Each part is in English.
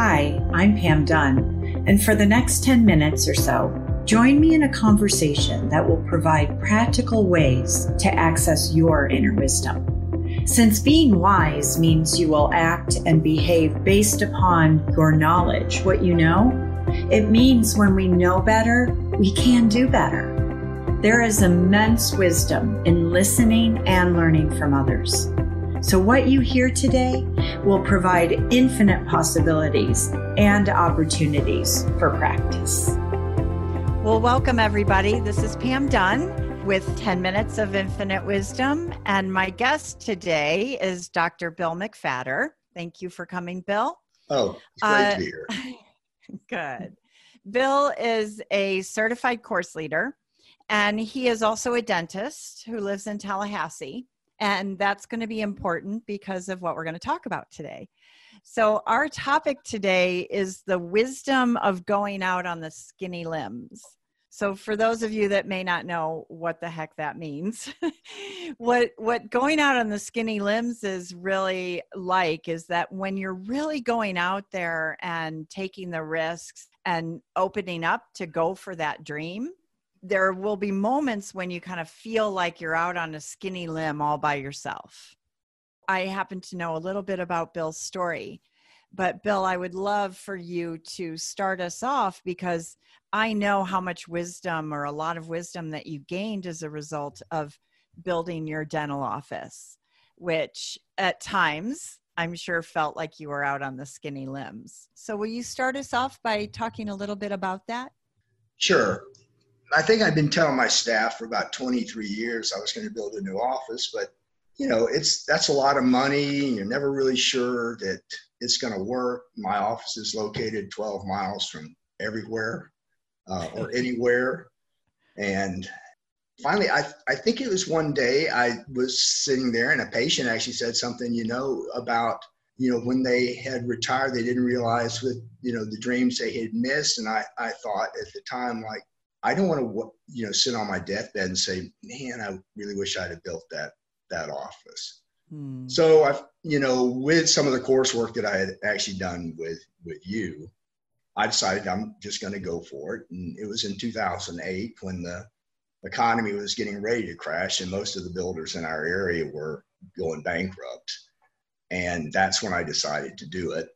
Hi, I'm Pam Dunn, and for the next 10 minutes or so, join me in a conversation that will provide practical ways to access your inner wisdom. Since being wise means you will act and behave based upon your knowledge, what you know, it means when we know better, we can do better. There is immense wisdom in listening and learning from others. So, what you hear today will provide infinite possibilities and opportunities for practice. Well, welcome everybody. This is Pam Dunn with 10 Minutes of Infinite Wisdom. And my guest today is Dr. Bill McFatter. Thank you for coming, Bill. Oh, it's great uh, to be here. Good. Bill is a certified course leader, and he is also a dentist who lives in Tallahassee. And that's going to be important because of what we're going to talk about today. So, our topic today is the wisdom of going out on the skinny limbs. So, for those of you that may not know what the heck that means, what what going out on the skinny limbs is really like is that when you're really going out there and taking the risks and opening up to go for that dream, there will be moments when you kind of feel like you're out on a skinny limb all by yourself. I happen to know a little bit about Bill's story. But Bill, I would love for you to start us off because I know how much wisdom or a lot of wisdom that you gained as a result of building your dental office, which at times I'm sure felt like you were out on the skinny limbs. So, will you start us off by talking a little bit about that? Sure. I think I've been telling my staff for about 23 years I was going to build a new office, but you know, it's that's a lot of money. You're never really sure that it's going to work. My office is located 12 miles from everywhere uh, or anywhere, and finally, I I think it was one day I was sitting there and a patient actually said something, you know, about you know when they had retired they didn't realize with you know the dreams they had missed, and I I thought at the time like I don't want to, you know, sit on my deathbed and say, man, I really wish I'd have built that, that office. Hmm. So I've, you know, with some of the coursework that I had actually done with, with you, I decided I'm just going to go for it. And it was in 2008 when the economy was getting ready to crash and most of the builders in our area were going bankrupt. And that's when I decided to do it.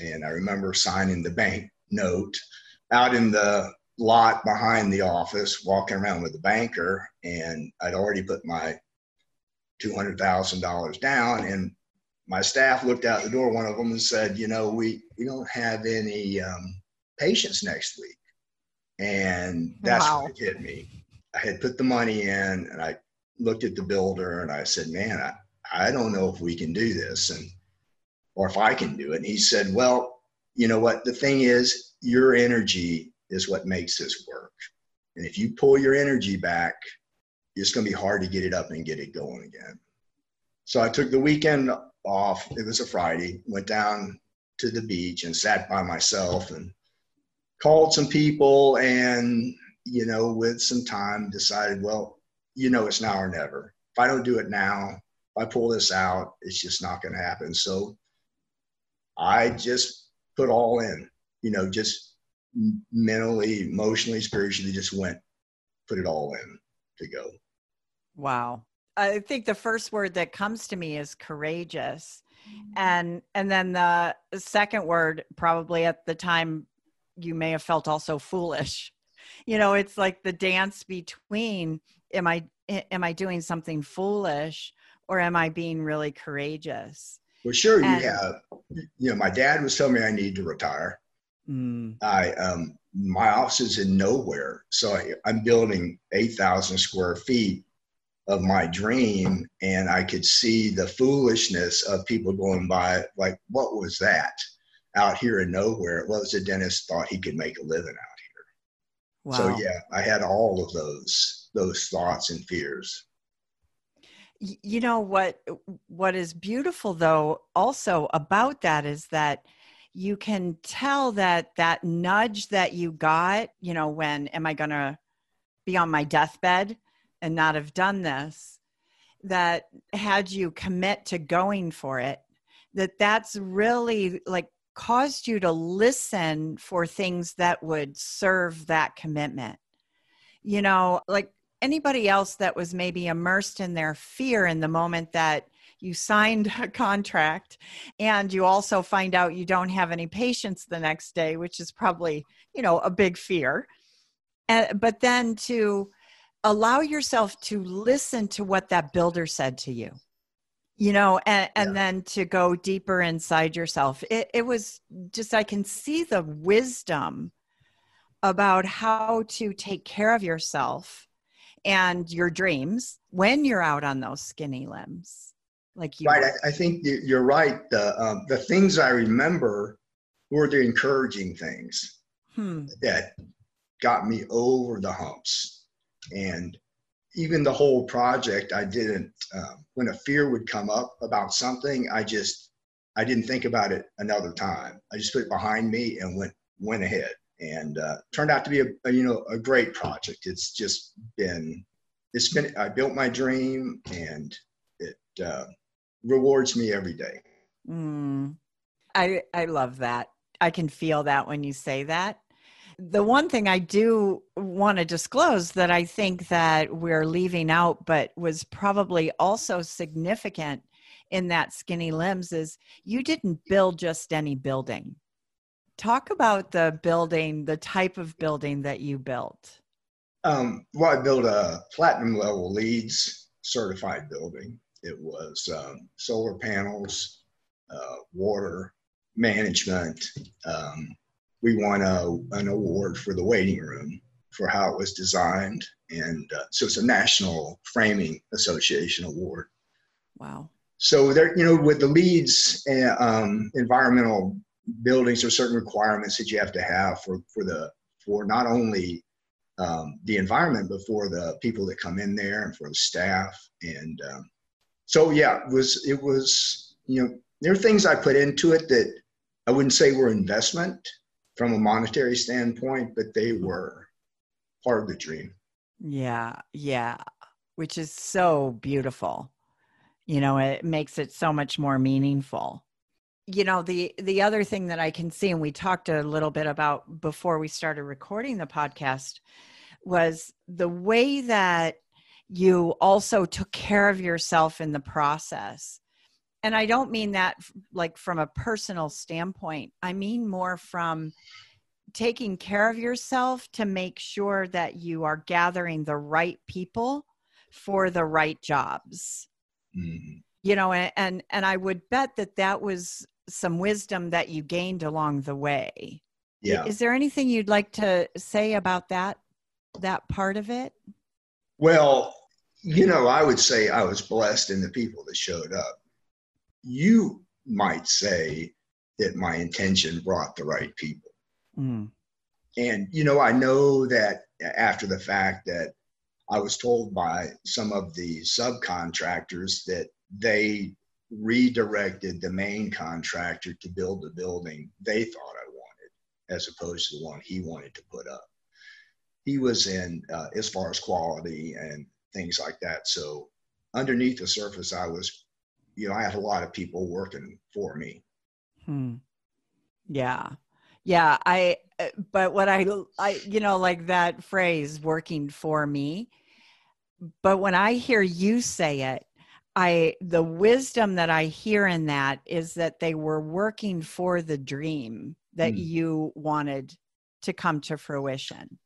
And I remember signing the bank note out in the lot behind the office, walking around with the banker, and I'd already put my two hundred thousand dollars down. And my staff looked out the door. One of them and said, "You know, we we don't have any um, patients next week," and that's wow. what hit me. I had put the money in, and I looked at the builder, and I said, "Man, I I don't know if we can do this, and or if I can do it." And he said, "Well, you know what? The thing is, your energy is what makes this work. And if you pull your energy back, it's going to be hard to get it up and get it going again. So I took the weekend off. It was a Friday, went down to the beach and sat by myself and called some people and, you know, with some time decided, well, you know, it's now or never. If I don't do it now, if I pull this out, it's just not going to happen. So I just put all in, you know, just mentally, emotionally, spiritually, just went, put it all in to go. Wow. I think the first word that comes to me is courageous. And and then the second word probably at the time you may have felt also foolish. You know, it's like the dance between am I am I doing something foolish or am I being really courageous? Well, sure, and, you have. You know, my dad was telling me I need to retire. Mm. I um, my office is in nowhere, so I, I'm building eight thousand square feet of my dream, and I could see the foolishness of people going by. Like, what was that out here in nowhere? Well, as a dentist thought he could make a living out here. Wow. So yeah, I had all of those those thoughts and fears you know what what is beautiful though also about that is that you can tell that that nudge that you got, you know, when am I going to be on my deathbed and not have done this, that had you commit to going for it, that that's really like caused you to listen for things that would serve that commitment. You know, like anybody else that was maybe immersed in their fear in the moment that you signed a contract and you also find out you don't have any patients the next day which is probably you know a big fear. And, but then to allow yourself to listen to what that builder said to you you know and, and yeah. then to go deeper inside yourself. It, it was just i can see the wisdom about how to take care of yourself and your dreams when you're out on those skinny limbs like you right I, I, think you're right. The um, the things i remember were the encouraging things hmm. that got me over the humps. And even the whole project i didn't um, when a fear would come up about something i just i didn't think about it another time. I just put it behind me and went went ahead. And uh, turned out to be a, a, you know a great project. It's just been it's been i built my dream and it uh, rewards me every day mm, i i love that i can feel that when you say that the one thing I do want to disclose that I think that we're leaving out, but was probably also significant in that skinny limbs is you didn't build just any building. Talk about the building, the type of building that you built. Um, well, I built a platinum level LEED certified building. It was um, solar panels, uh, water management, um, we won a, an award for the waiting room for how it was designed. And uh, so it's a National Framing Association award. Wow. So there, you know, with the LEEDs, uh, um, environmental buildings, are certain requirements that you have to have for for the for not only um, the environment, but for the people that come in there and for the staff. And um, so, yeah, it was it was you know there are things I put into it that I wouldn't say were investment, from a monetary standpoint, but they were part of the dream. Yeah, yeah, which is so beautiful. You know, it makes it so much more meaningful. You know, the the other thing that I can see and we talked a little bit about before we started recording the podcast was the way that you also took care of yourself in the process and I don't mean that like from a personal standpoint. I mean more from taking care of yourself to make sure that you are gathering the right people for the right jobs. Mm-hmm. You know, and, and and I would bet that that was some wisdom that you gained along the way. Yeah. Is there anything you'd like to say about that that part of it? Well, you know, I would say I was blessed in the people that showed up you might say that my intention brought the right people. Mm. And, you know, I know that after the fact that I was told by some of the subcontractors that they redirected the main contractor to build the building they thought I wanted, as opposed to the one he wanted to put up. He was in, uh, as far as quality and things like that. So, underneath the surface, I was you know, I had a lot of people working for me. Hmm. Yeah. Yeah. I, uh, but what I, I, you know, like that phrase working for me. But when I hear you say it, I, the wisdom that I hear in that is that they were working for the dream that mm. you wanted to come to fruition.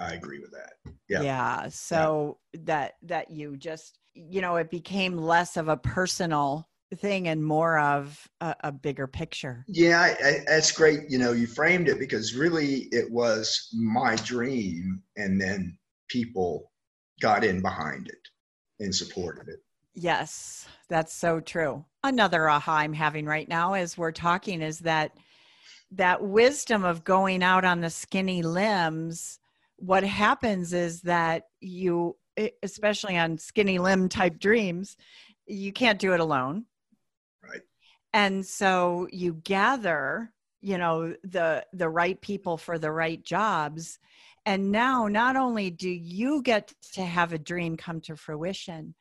I agree with that. Yeah. Yeah. So yeah. that, that you just, you know, it became less of a personal thing and more of a, a bigger picture. Yeah, I, I, that's great. You know, you framed it because really it was my dream, and then people got in behind it and supported it. Yes, that's so true. Another aha I'm having right now as we're talking is that that wisdom of going out on the skinny limbs what happens is that you especially on skinny limb type dreams, you can't do it alone. Right. And so you gather, you know, the the right people for the right jobs. And now not only do you get to have a dream come to fruition,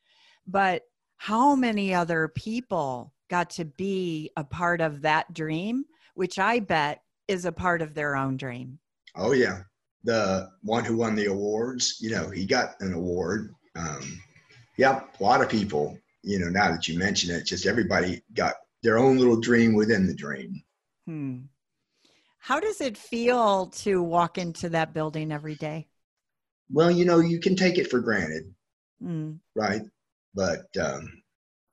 but how many other people got to be a part of that dream which I bet is a part of their own dream. Oh yeah, the one who won the awards, you know, he got an award. Um, yeah, a lot of people, you know, now that you mention it, just everybody got their own little dream within the dream. Hmm. How does it feel to walk into that building every day? Well, you know, you can take it for granted, Mm. right? But um,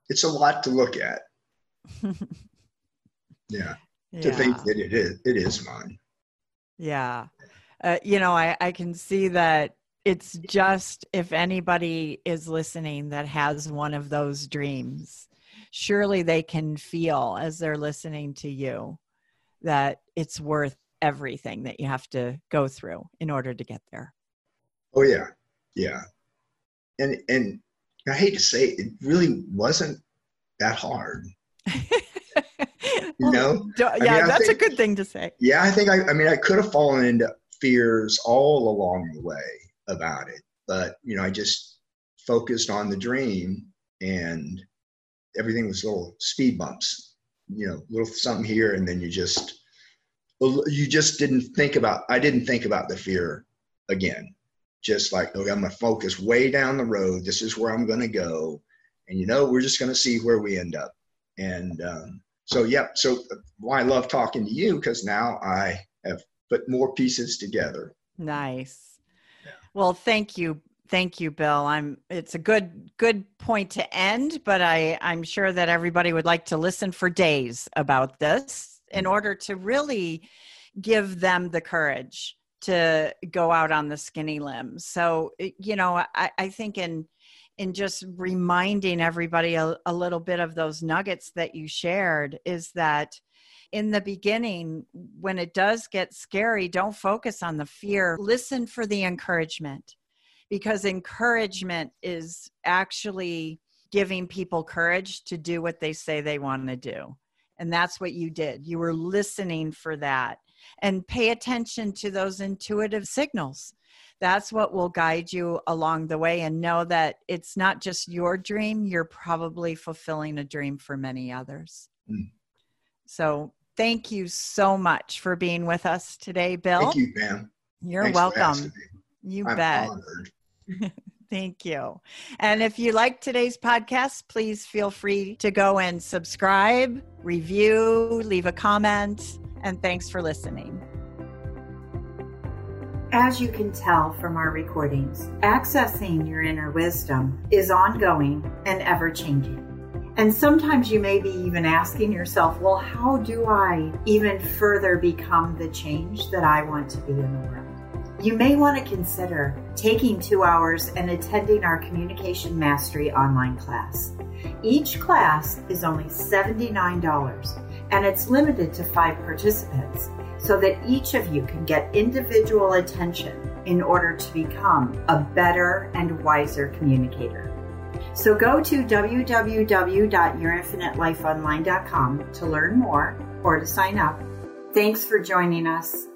it's a lot to look at. Yeah, to think that it is, it is mine. Yeah. Uh, you know, I, I can see that it's just if anybody is listening that has one of those dreams, surely they can feel as they're listening to you that it's worth everything that you have to go through in order to get there. Oh yeah, yeah, and and I hate to say it, it really wasn't that hard. You know, yeah, I that's think- a good thing to say. Yeah, I think I, I mean, I could have fallen into fears all along the way about it, but you know, I just focused on the dream and everything was little speed bumps, you know, little something here, and then you just, you just didn't think about, I didn't think about the fear again. Just like, okay, I'm going to focus way down the road. This is where I'm going to go. And, you know, we're just going to see where we end up. And, um, so yep. so why i love talking to you because now i have put more pieces together Nice. Yeah. Well, thank you. Thank you, Bill. I'm it's a good good point to end, but I I'm sure that everybody would like to listen for days about this in mm-hmm. order to really give them the courage to go out on the skinny limb. So, you know, I I think in in just reminding everybody a, a little bit of those nuggets that you shared is that in the beginning, when it does get scary, don't focus on the fear. Listen for the encouragement because encouragement is actually giving people courage to do what they say they want to do. And that's what you did. You were listening for that. And pay attention to those intuitive signals. That's what will guide you along the way. And know that it's not just your dream, you're probably fulfilling a dream for many others. Mm. So thank you so much for being with us today, Bill. thank you pam You're Thanks welcome. asking me. You I'm bet. Thank you. And if you like today's podcast, please feel free to go and subscribe, review, leave a comment, and thanks for listening. As you can tell from our recordings, accessing your inner wisdom is ongoing and ever changing. And sometimes you may be even asking yourself, well, how do I even further become the change that I want to be in the world? You may want to consider taking two hours and attending our Communication Mastery online class. Each class is only $79 and it's limited to five participants so that each of you can get individual attention in order to become a better and wiser communicator. So go to www.yourinfinitelifeonline.com to learn more or to sign up. Thanks for joining us.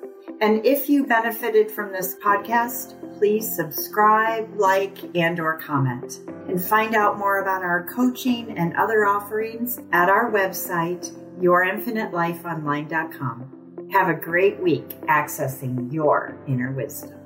And if you benefited from this podcast, please subscribe, like, and or comment. And find out more about our coaching and other offerings at our website, yourinfinitelifeonline.com. Have a great week accessing your inner wisdom.